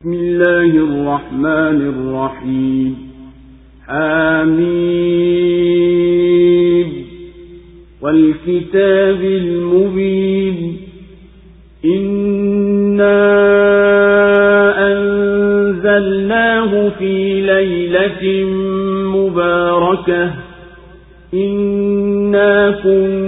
بسم الله الرحمن الرحيم. حميد والكتاب المبين. إنا أنزلناه في ليلة مباركة. إنا كنا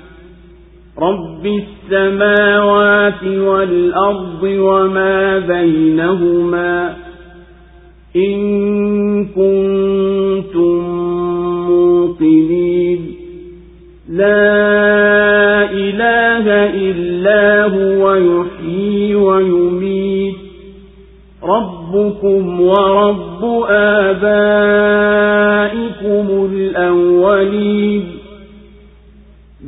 رب السماوات والأرض وما بينهما إن كنتم موقنين لا إله إلا هو يحيي ويميت ربكم ورب آبائكم الأولين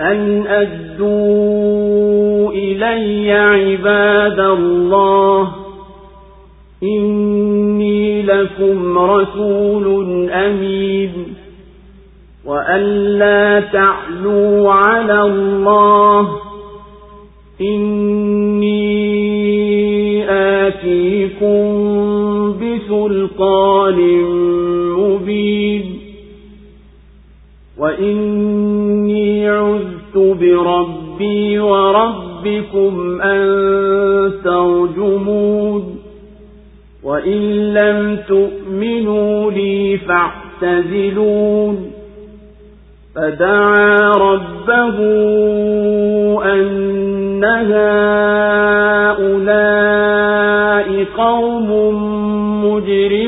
أن أدوا إلي عباد الله. إني لكم رسول أمين. وأن لا تعلوا على الله. إني آتيكم بسلطان مبين. وإني عذت بربي وربكم أن ترجمون وإن لم تؤمنوا لي فاعتزلون فدعا ربه أن هؤلاء قوم مجرمون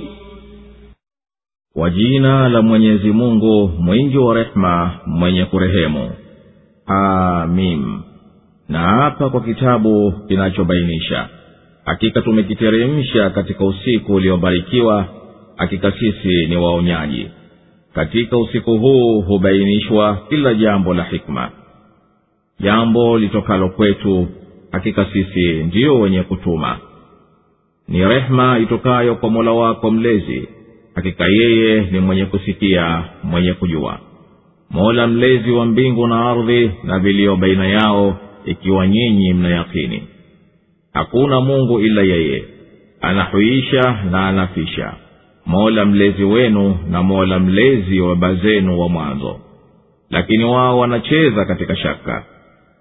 Kwa jina la mwenyezi mungu mwingi wa rehema mwenye kurehemu. Amim na hapa kwa kitabu kinachobainisha hakika tumekiteremsha katika usiku uliobarikiwa hakika sisi ni waonyaji. Katika usiku huu hubainishwa kila jambo la hikma. Jambo litokalo kwetu hakika sisi ndiyo wenye kutuma. Ni rehema itokayo kwa mola wako mlezi hakika yeye ni mwenye kusikia mwenye kujua. Mola mlezi wa mbingu na ardhi na viliyo baina yao ikiwa nyinyi mna yakini hakuna mungu ila yeye. Anahuisha na anafisha. Mola mlezi wenu na mola mlezi wa baba zenu wa mwanzo. Lakini wao wanacheza katika shaka.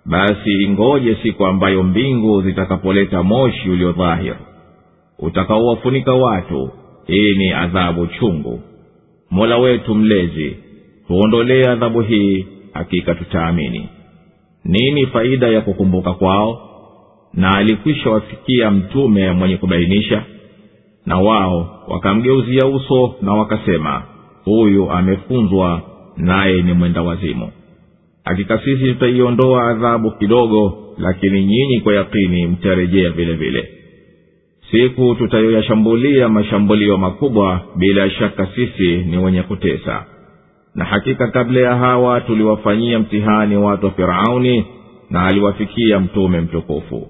Basi ingoje siku ambayo mbingu zitakapoleta moshi ulio dhahir. Utakaowafunika watu hii ni adhabu chungu. Mola wetu mlezi tuondolee adhabu hii hakika tutaamini. Nini faida ya kukumbuka kwao? Na alikwisha wafikia mtume mwenye kubainisha? Na wao wakamgeuzia uso na wakasema huyu amefunzwa naye ni mwenda wazimu. Hakika sisi tutaiondoa adhabu kidogo lakini nyinyi kwa yakini mtarejea vile vile siku tutayoyashambulia mashambulio makubwa bila shaka sisi ni wenye kutesa. Na hakika kabla ya hawa tuliwafanyia mtihani watu wa firauni na aliwafikia mtume mtukufu.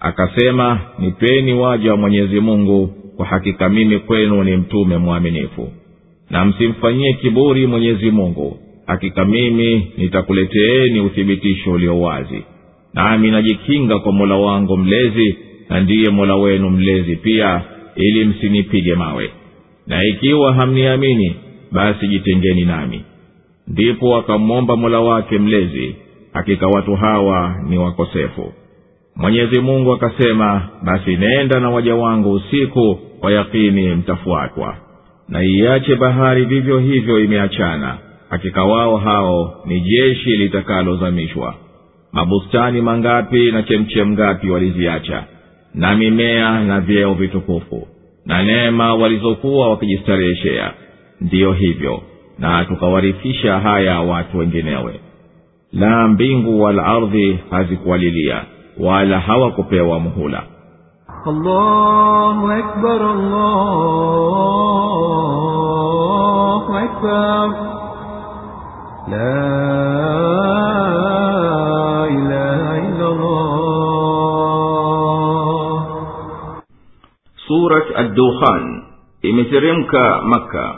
Akasema nipeni waja wa mwenyezi mungu kwa hakika mimi kwenu ni mtume mwaminifu. Na msimfanyie kiburi mwenyezi mungu hakika mimi nitakuleteeni uthibitisho ulio wazi. Nami najikinga kwa mola wangu mlezi na ndiye mola wenu mlezi pia ili msinipige mawe. Na ikiwa hamniamini basi jitengeni nami. Ndipo akamwomba mola wake mlezi hakika watu hawa ni wakosefu. Mwenyezi mungu akasema basi nenda na waja wangu usiku kwa yakini mtafuatwa. Na iache bahari vivyo hivyo imeachana hakika wao hao ni jeshi litakalozamishwa. Mabustani mangapi na chemchem ngapi waliziacha na mimea na vyeo vitukufu na neema walizokuwa wakijistareheshea. Ndiyo hivyo na tukawarifisha haya watu wenginewe. La mbingu wala ardhi hazikuwalilia wala hawakupewa muhula. Allahu akbar, allahu akbar. La surat addukhan imeteremka makka.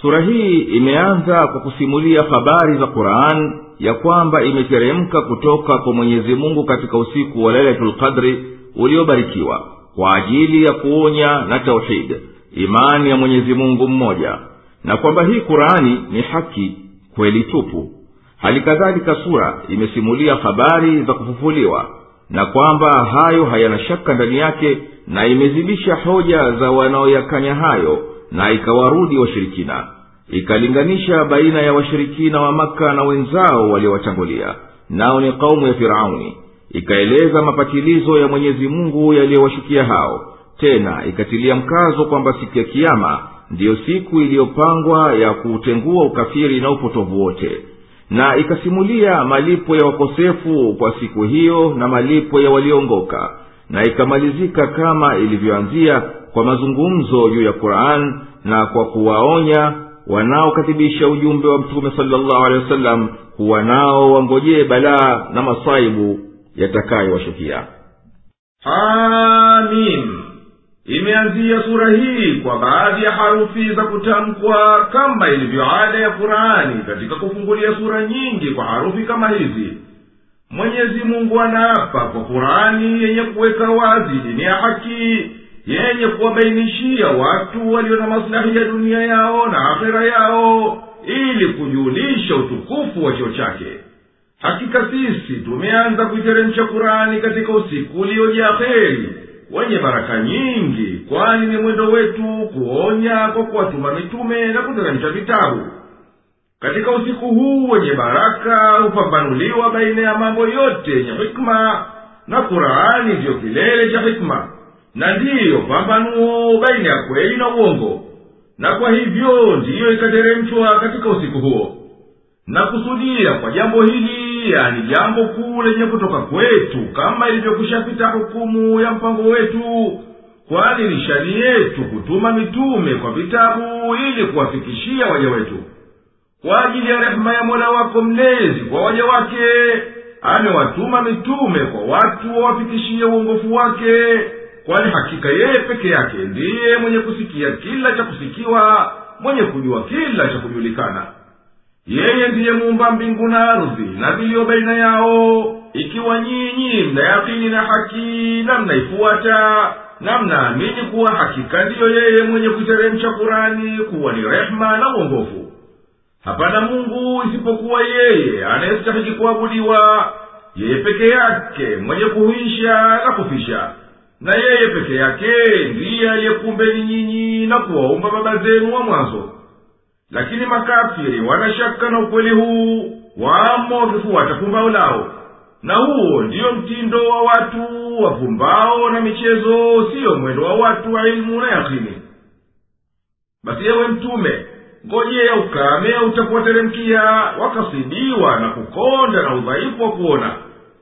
Sura hii imeanza kwa kusimulia habari za quran ya kwamba imeteremka kutoka kwa mwenyezi mungu katika usiku wa lailatulqadri uliobarikiwa kwa ajili ya kuonya na tauhid imani ya mwenyezi mungu mmoja na kwamba hii qurani ni haki kweli tupu. Hali kadhalika sura imesimulia habari za kufufuliwa na kwamba hayo hayana shaka ndani yake na imezidisha hoja za wanaoyakanya hayo na ikawarudi washirikina ikalinganisha baina ya washirikina wa maka na wenzao waliowatangulia nao ni kaumu ya firauni ikaeleza mapatilizo ya mwenyezi mungu yaliyowashukia hao. Tena ikatilia mkazo kwamba siku ya kiama ndiyo siku iliyopangwa ya kuutengua ukafiri na upotovu wote na ikasimulia malipo ya wakosefu kwa siku hiyo na malipo ya waliongoka na ikamalizika kama ilivyoanzia kwa mazungumzo juu ya quran na kwa kuwaonya wanaokadhibisha ujumbe wa mtume salllahu alehi wasallam kuwa nao wangojee balaa na masaibu yatakayowashukia. Amin. Imeanzia sura hii kwa baadhi ya harufi za kutamkwa kama ilivyo ada ya qurani katika kufungulia sura nyingi kwa harufi kama hizi mwenyezi mungu anaapa kwa qurani yenye kuweka wazi dini ya haki yenye kuwabainishia watu walio na maslahi ya dunia yao na akhera yao ili kujulisha utukufu wa cheo chake. Hakika sisi tumeanza kuiteremsha kurani katika usiku uliojaa heri wenye baraka nyingi kwani ni mwendo wetu kuonya kwa kuwatuma mitume na kuteremsha vitabu katika usiku huu wenye baraka hupambanuliwa baina ya mambo yote yenye hikma na qurani ndiyo kilele cha hikma na ndiyo pambanuo baina ya kweli na uongo na kwa hivyo ndiyo ikateremshwa katika usiku huo. Na kusudia kwa jambo hili yani jambo kuu lenye kutoka kwetu kama ilivyokushapita hukumu ya mpango wetu kwani nishani yetu kutuma mitume kwa vitabu ili kuwafikishia waja wetu kwa ajili ya rehema ya mola wako mlezi kwa waja wake amewatuma mitume kwa watu wawafikishie uongofu wake kwani hakika yeye peke yake ndiye mwenye kusikia kila cha kusikiwa mwenye kujua kila cha kujulikana. Yeye ndiye muumba mbingu na ardhi na viliyo baina yao ikiwa nyinyi mnayakini na haki na mnaifuata na mnaamini kuwa hakika ndiyo yeye mwenye kuiteremsha kurani kuwa ni rehema na uongofu hapana mungu isipokuwa yeye anayestahiki kuabudiwa yeye peke yake mwenye kuhuisha na kufisha. Na yeye peke yake ndiye aliyekumbeni nyinyi na kuwaumba baba zenu wa mwanzo. Lakini makafiri wanashaka na ukweli huu wamo wakifuata pumbao lao. Na huo ndiyo mtindo wa watu wapumbao na michezo siyo mwendo wa watu wa ilmu na yakini. Basi yewe mtume ngojea ukame utakuwateremkia wakasidiwa na kukonda na udhaifu wa kuona.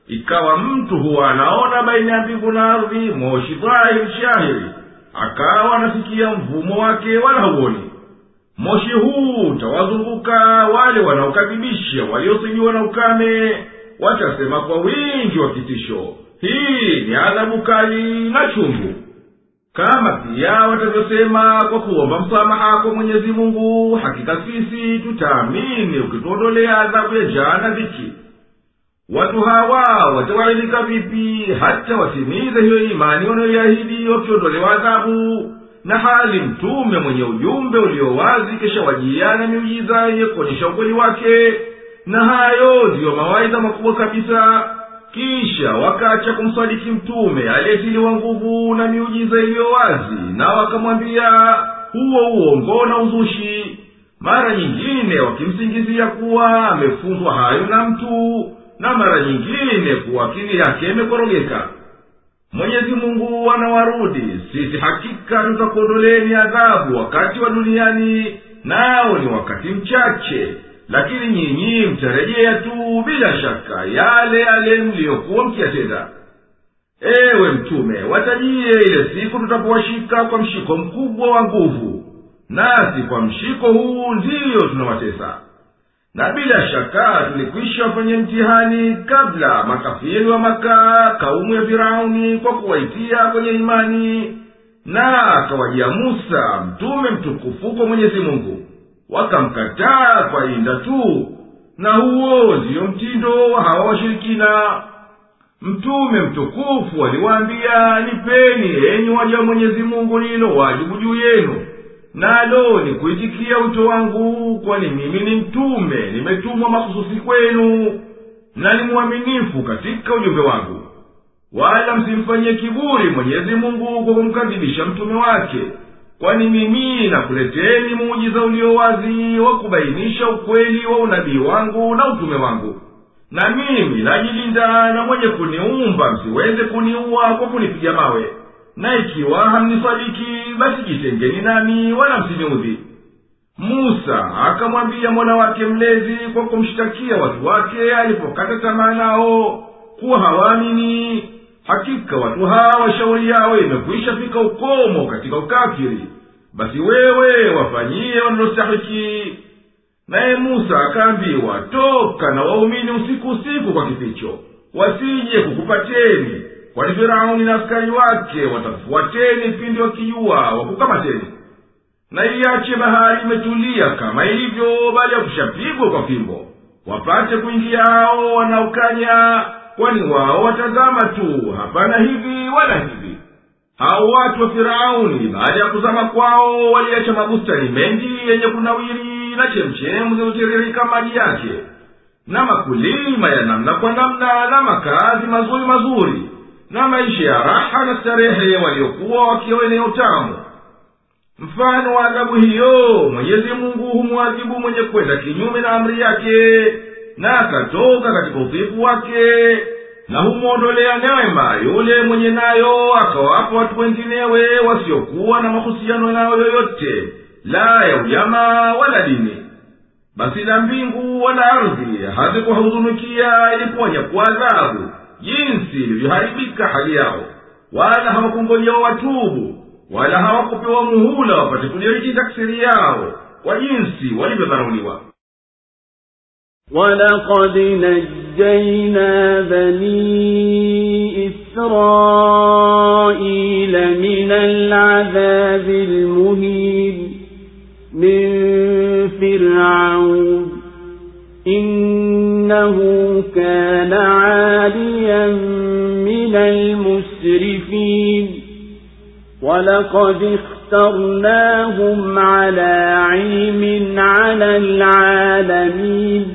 Ikawa mtu huwa anaona baina ya mbingu na ardhi moshi dhahiri shahiri. Akawa anasikia mvumo wake wala hauoni. Moshi huu utawazunguka wale wanaokadhibisha waliosidiwa na ukame watasema kwa wingi wa kitisho hii ni adhabu kali na chungu kama pia watavyosema kwa kuomba msamaha kwa mwenyezi mungu hakika sisi tutaamini ukituondolea adhabu ya njaa na dhiki. Watu hawa watawailika vipi hata watimize hiyo imani wanayoiahidi wakiondolewa adhabu? Na hali mtume mwenye ujumbe ulio wazi kisha wajia na miujiza yenye kuonyesha ukweli wake. Na hayo ndiyo mawaidha makubwa kabisa kisha wakacha kumsadiki mtume aliyetiliwa nguvu na miujiza iliyo wazi na wakamwambia huo uongo na uzushi? Mara nyingine wakimsingizia kuwa amefunzwa hayo na mtu na mara nyingine kuwa akili yake imekorogeka. Mwenyezi mungu anawarudi sisi hakika tutakuondoleni adhabu wakati wa duniani nao ni wakati mchache lakini nyinyi mtarejea tu bila shaka yale yale mliyokuwa mkiyatenda ewe mtume watajie ile siku tutapowashika kwa mshiko mkubwa wa nguvu. Nasi kwa mshiko huu ndiyo tunawatesa. Na bila shaka tulikwisha wafanye mtihani kabla makafiri wa maka kaumu ya firauni kwa kuwaitia kwenye imani. Na akawajia musa mtume mtukufu kwa mwenyezi mungu wakamkataa kwa inda tu. Na huo ndiyo mtindo wa hawa washirikina. Mtume mtukufu aliwaambia nipeni enyi waja wa mwenyezi mungu lilo wajibu juu yenu. Nalo ni kuitikia wito wangu kwani mimi ni mtume nimetumwa mahususi kwenu na ni mwaminifu katika ujumbe wangu. Wala msimfanyie kiburi mwenyezi mungu kwa kumkadhibisha mtume wake kwani mimi nakuleteni muujiza ulio wazi wa kubainisha ukweli wa unabii wangu na utume wangu. Na mimi najilinda na mwenye kuniumba msiweze kuniua kwa kunipiga mawe. Na ikiwa hamnisadiki basi jitengeni nami wala msiniudhi. Musa akamwambia mwana wake mlezi kwa kumshtakia watu wake alipokata tamaa nao kuwa hawaamini hakika watu hawa shauri yao imekwisha fika ukomo katika ukafiri. Basi wewe wafanyie wanalostahiki. Naye musa akaambiwa toka na waumini usiku usiku kwa kificho wasije kukupateni kwani firauni na askari wake watakufuateni pindi wakijua wakukamateni na iache bahari imetulia kama ilivyo baada ya kushapigwa kwa fimbo. Wapate kuingiao hao wanaokanya kwani wao watazama tu hapana hivi wala hivi. Hao watu wa firauni baada ya kuzama kwao waliacha mabustani mengi yenye kunawiri na chemchemu zilizotiririka maji yake na makulima ya namna kwa namna na makazi mazuri mazuri na maisha ya raha na starehe waliokuwa wakiwa utamu tamu. Mfano wa adhabu hiyo mwenyezi mungu humwadhibu mwenye kwenda kinyume na amri yake na akatoka katika udhifu wake na humwondolea neema yule mwenye nayo akawapa watu wenginewe wasiokuwa na mahusiano nayo yoyote la ya ujamaa wala dini. Basi la mbingu wala ardhi hazikuhuzunikia iliponyakua adhabu jinsi ilivyoharibika hali yao. Wala hawakungojea watubu wala hawakupewa muhula wapate kudiriki taksiri yao kwa jinsi walivyodharauliwa ولقد نجينا بني إسرائيل من العذاب المهين من فرعون إنه كان عاليا من المسرفين ولقد اخترناهم على علم على العالمين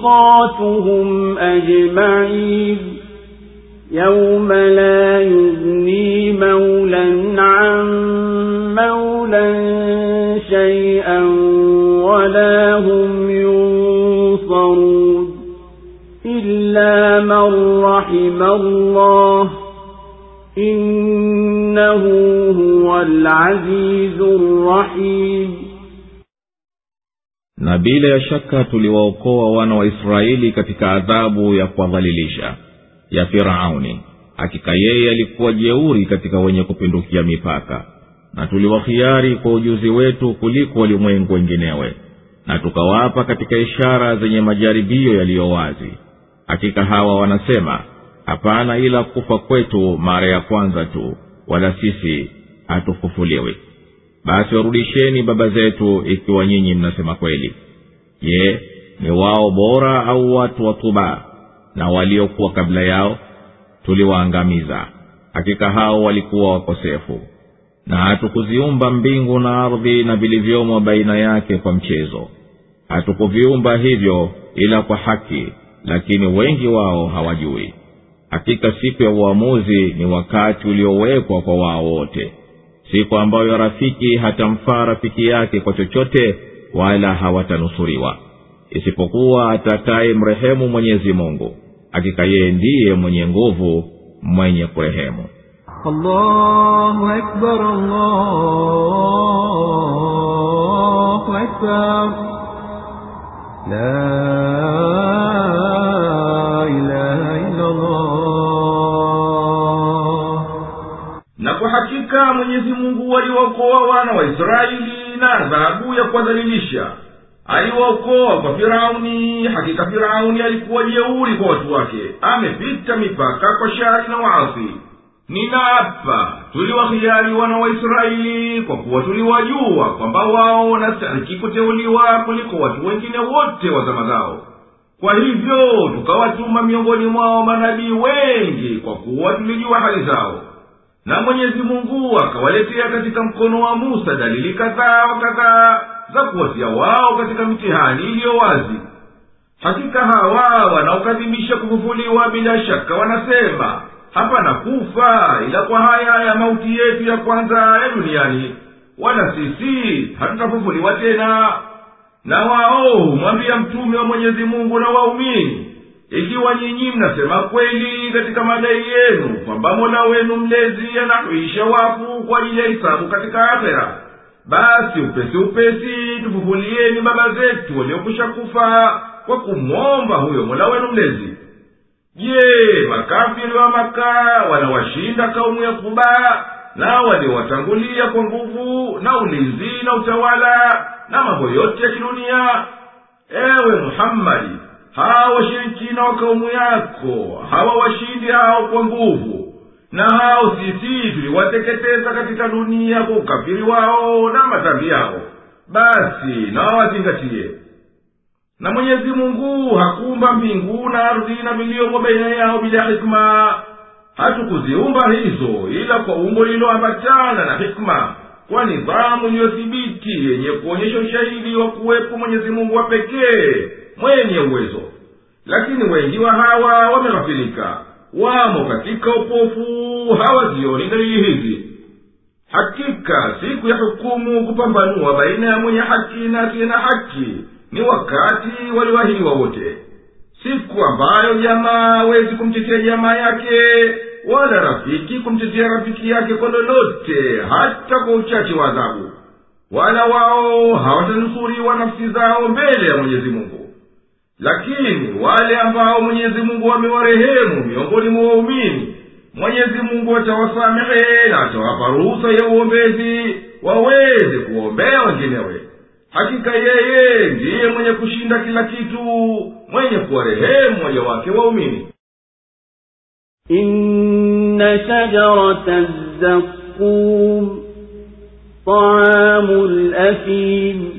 ميقاتهم أجمعين. يوم لا يغني مولا عن مولا شيئا ولا هم ينصرون. إلا من رحم الله إنه هو العزيز الرحيم. Na bila ya shaka tuliwaokoa wana wa israeli katika adhabu ya kuwadhalilisha ya firauni. Hakika yeye alikuwa jeuri katika wenye kupindukia mipaka. Na tuliwahiari kwa ujuzi wetu kuliko walimwengu wenginewe. Na tukawapa katika ishara zenye majaribio yaliyo wazi. Hakika hawa wanasema hapana ila kufa kwetu mara ya kwanza tu wala sisi hatufufuliwi basi warudisheni baba zetu ikiwa nyinyi mnasema kweli. Je ni wao bora au watu wa tuba? Na waliokuwa kabla yao tuliwaangamiza. Hakika hao walikuwa wakosefu. Na hatukuziumba mbingu na ardhi na vilivyomo baina yake kwa mchezo. Hatukuviumba hivyo ila kwa haki lakini wengi wao hawajui. Hakika siku ya uamuzi ni wakati uliowekwa kwa wao wote siku ambayo rafiki hatamfaa rafiki yake kwa chochote wala hawatanusuriwa isipokuwa atakaye mrehemu mwenyezi mungu hakika yeye ndiye mwenye nguvu mwenye kurehemu allahu akbar, allahu akbar. La hakika mwenyezi mungu aliwaokoa wana wa israeli na adhabu ya kuwadhalilisha. Aliwaokoa kwa firauni hakika firauni alikuwa jeuri kwa watu wake. Amepita mipaka kwa shari na waasi. Ninaapa tuliwahiari wana wa israeli kwa kuwa tuliwajua kwamba wao wanastahiki kuteuliwa kuliko watu wengine wote wa zama zao. Kwa hivyo tukawatuma miongoni mwao manabii wengi kwa kuwa tulijua hali zao na mwenyezi mungu akawaletea katika mkono wa musa dalili kadhaa wa kadhaa za kuwatia wao katika mitihani iliyo wazi. Hakika hawa wanaokadhibisha kufufuliwa bila shaka wanasema hapana kufa ila kwa haya ya mauti yetu ya kwanza ya duniani wala sisi hatutafufuliwa tena. Na wao humwambia mtume wa mwenyezi mungu na waumini ikiwa nyinyi mnasema kweli katika madai yenu kwamba mola wenu mlezi anahuisha wafu kwa ajili ya hisabu katika akhera basi upesi upesi tufufulieni baba zetu waliokwisha kufa kwa kumwomba huyo mola wenu mlezi. Je makafiri wa maka wanawashinda kaumu ya kuba na waliowatangulia kwa nguvu na ulinzi na utawala na mambo yote ya kidunia? Ewe muhammadi hawa washirikina wa kaumu yako. Hawa washindi hao kwa nguvu. Na hao sisi tuliwateketeza katika dunia kwa ukafiri wao na matambi yao. Basi na wawazingatie na mwenyezi mungu hakuumba mbingu na ardhi na viliomo baina yao bila hikma. Hatukuziumba hizo ila kwa umbo lililoambatana na hikma. Kwa nidhamu iliyothibiti yenye kuonyesha ushahidi wa kuwepo mwenyezi mungu wa pekee mwenye uwezo. Lakini wengi wa hawa wameghafilika. Wamo katika upofu. Hawazioni dalili hizi hakika siku ya hukumu kupambanua baina ya mwenye haki na asiye na haki ni wakati waliwahiwa wote. Siku ambayo jamaa hawezi kumtetea jamaa yake wala rafiki kumtetea rafiki yake kwa lolote hata kwa uchache wa adhabu. Wala wao hawatanusuriwa nafsi zao mbele ya mwenyezi mungu lakini wale ambao mwenyezi mungu amewarehemu miongoni mwa waumini mwenyezi mungu atawasamehe na atawapa ruhusa ya uombezi waweze kuombea wenginewe hakika yeye ndiye mwenye kushinda kila kitu mwenye kuwarehemu waja wake waumini إن شجرة الزقوم طعام الأثيم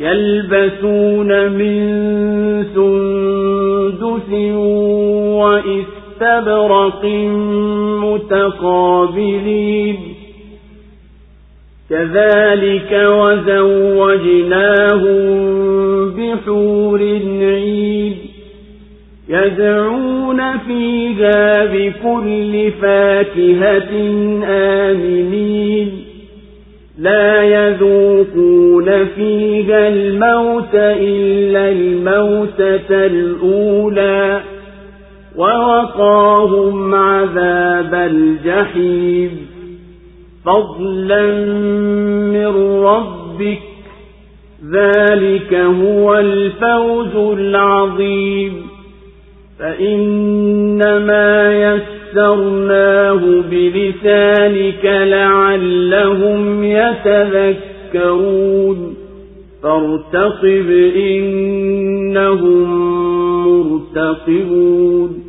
يلبسون من سندس وإستبرق متقابلين. كذلك وزوجناهم بحور عين يدعون فيها بكل فاكهة آمنين. لا يذوقون فيها الموت إلا الموتة الأولى ووقاهم عذاب الجحيم. فضلا من ربك ذلك هو الفوز العظيم. فإنما يسرناه بلسانك لعلهم يتذكرون فارتقب إنهم مرتقبون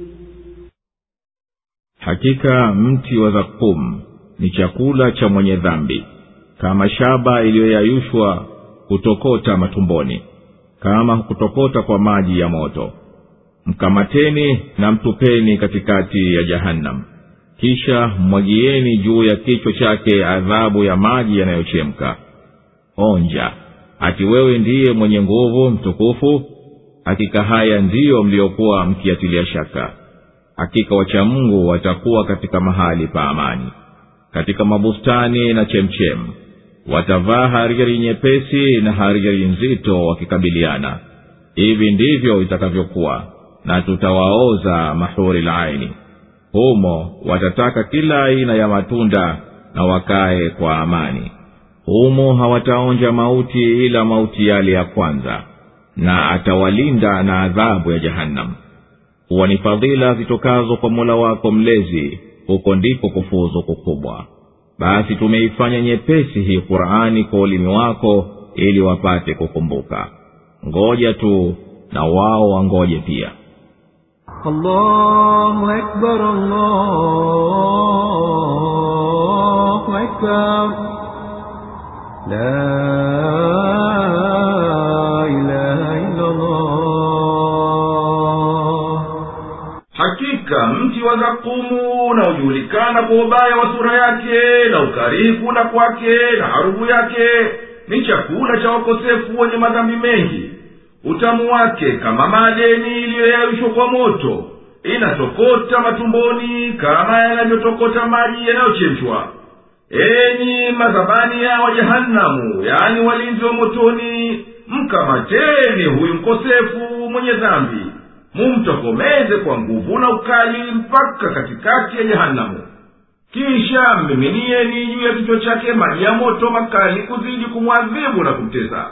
hakika mti wa zakum ni chakula cha mwenye dhambi kama shaba iliyoyayushwa hutokota matumboni kama hukutokota kwa maji ya moto mkamateni na mtupeni katikati ya jahannam. Kisha mmwagieni juu ya kichwa chake adhabu ya maji yanayochemka. Onja ati wewe ndiye mwenye nguvu mtukufu? Hakika haya ndiyo mliokuwa mkiatilia shaka. Hakika wachamngu watakuwa katika mahali pa amani. Katika mabustani na chemchemu watavaa hariri nyepesi na hariri nzito wakikabiliana. Hivi ndivyo itakavyokuwa na tutawaoza mahuri laini. Humo watataka kila aina ya matunda na wakaye kwa amani. Humo hawataonja mauti ila mauti yale ya kwanza na atawalinda na adhabu ya jahannam. Huwa ni fadhila zitokazo kwa mola wako mlezi huko ndiko kufuzu kukubwa. Basi tumeifanya nyepesi hii qurani kwa ulimi wako ili wapate kukumbuka. Ngoja tu na wao wangoje pia الله أكبر الله أكبر أكبر لا إله إلا الله hakika mti wa zakumu unaojulikana kwa ubaya wa sura yake na ukarihi kula kwake na harufu yake ni chakula cha wakosefu wenye madhambi mengi utamu wake kama madeni iliyoyayushwa kwa moto inatokota matumboni kama yanavyotokota maji yanayochemshwa. Enyi madhabania wa jehanamu yaani walinzi wa motoni mkamateni huyu mkosefu mwenye dhambi. Mumtokomeze kwa nguvu na ukali mpaka katikati ya jehanamu kisha mmiminieni juu ya kichwa chake maji ya moto makali kuzidi kumwadhibu na kumtesa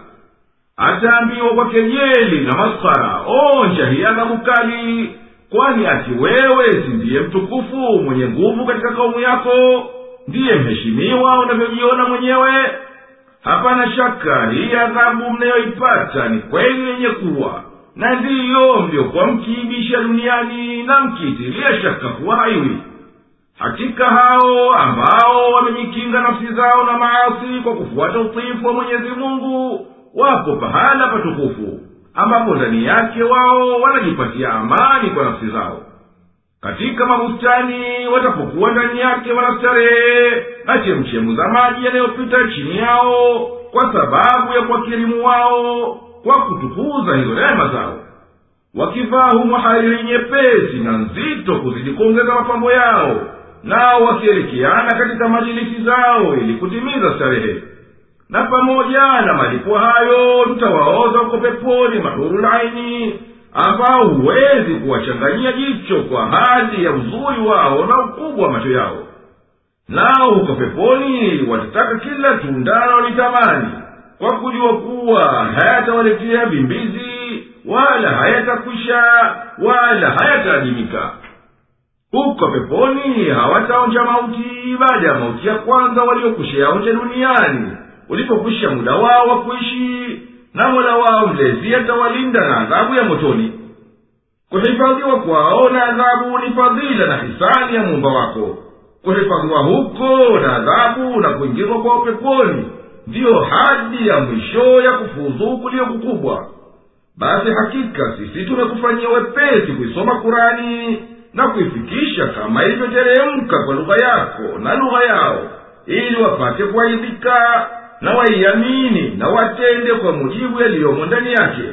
ataambiwa kwa kejeli na maskhara onja hii adhabu kali kwani ati wewe si ndiye mtukufu mwenye nguvu katika kaumu yako? Ndiye mheshimiwa unavyojiona mwenyewe? Hapana shaka hii adhabu mnayoipata ni kweli yenye kuwa. Na ndiyo mliokuwa mkiibisha duniani na mkiitilia shaka kuwa haiwi. Hakika hao ambao wamejikinga nafsi zao na maasi kwa kufuata utiifu wa mwenyezi mungu wapo pahala patukufu ambapo ndani yake wao wanajipatia amani kwa nafsi zao. Katika mabustani watapokuwa ndani yake wanastarehe na chemchemu za maji yanayopita chini yao kwa sababu ya kuwakirimu wao kwa kutukuza hizo rehema zao. Wakivaa humo hariri nyepesi na nzito kuzidi kuongeza mapambo yao nao wakielekeana katika majilisi zao ili kutimiza starehe na pamoja na malipo hayo tutawaoza huko peponi mahurulaini ambao huwezi kuwachanganyia jicho kwa hali ya uzuri wao na ukubwa wa macho yao. Nao huko peponi watataka kila tundano litamani kwa kujua kuwa hayatawaletea vimbizi wala hayatakwisha wala hayataadimika. Huko peponi hawataonja mauti baada ya mauti ya kwanza waliokwishayaonja duniani ulipokwisha muda wao wa kuishi na mola wao mlezi atawalinda na adhabu ya motoni. Kuhifadhiwa kwao na adhabu ni fadhila na hisani ya muumba wako. Kuhifadhiwa huko na adhabu na kuingizwa kwao peponi ndiyo hadi ya mwisho ya kufuzu kuliyo kukubwa. Basi hakika sisi tumekufanyia wepesi kuisoma kurani na kuifikisha kama ilivyoteremka kwa lugha yako na lugha yao ili wapate kuaidhika na waiamini na watende kwa mujibu yaliyomo ndani yake.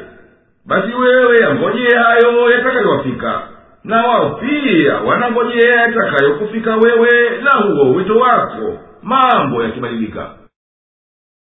Basi wewe yangojee hayo yatakayowafika na wao pia wanangojea yatakayokufika wewe na huo wito wako. Mambo yakibadilika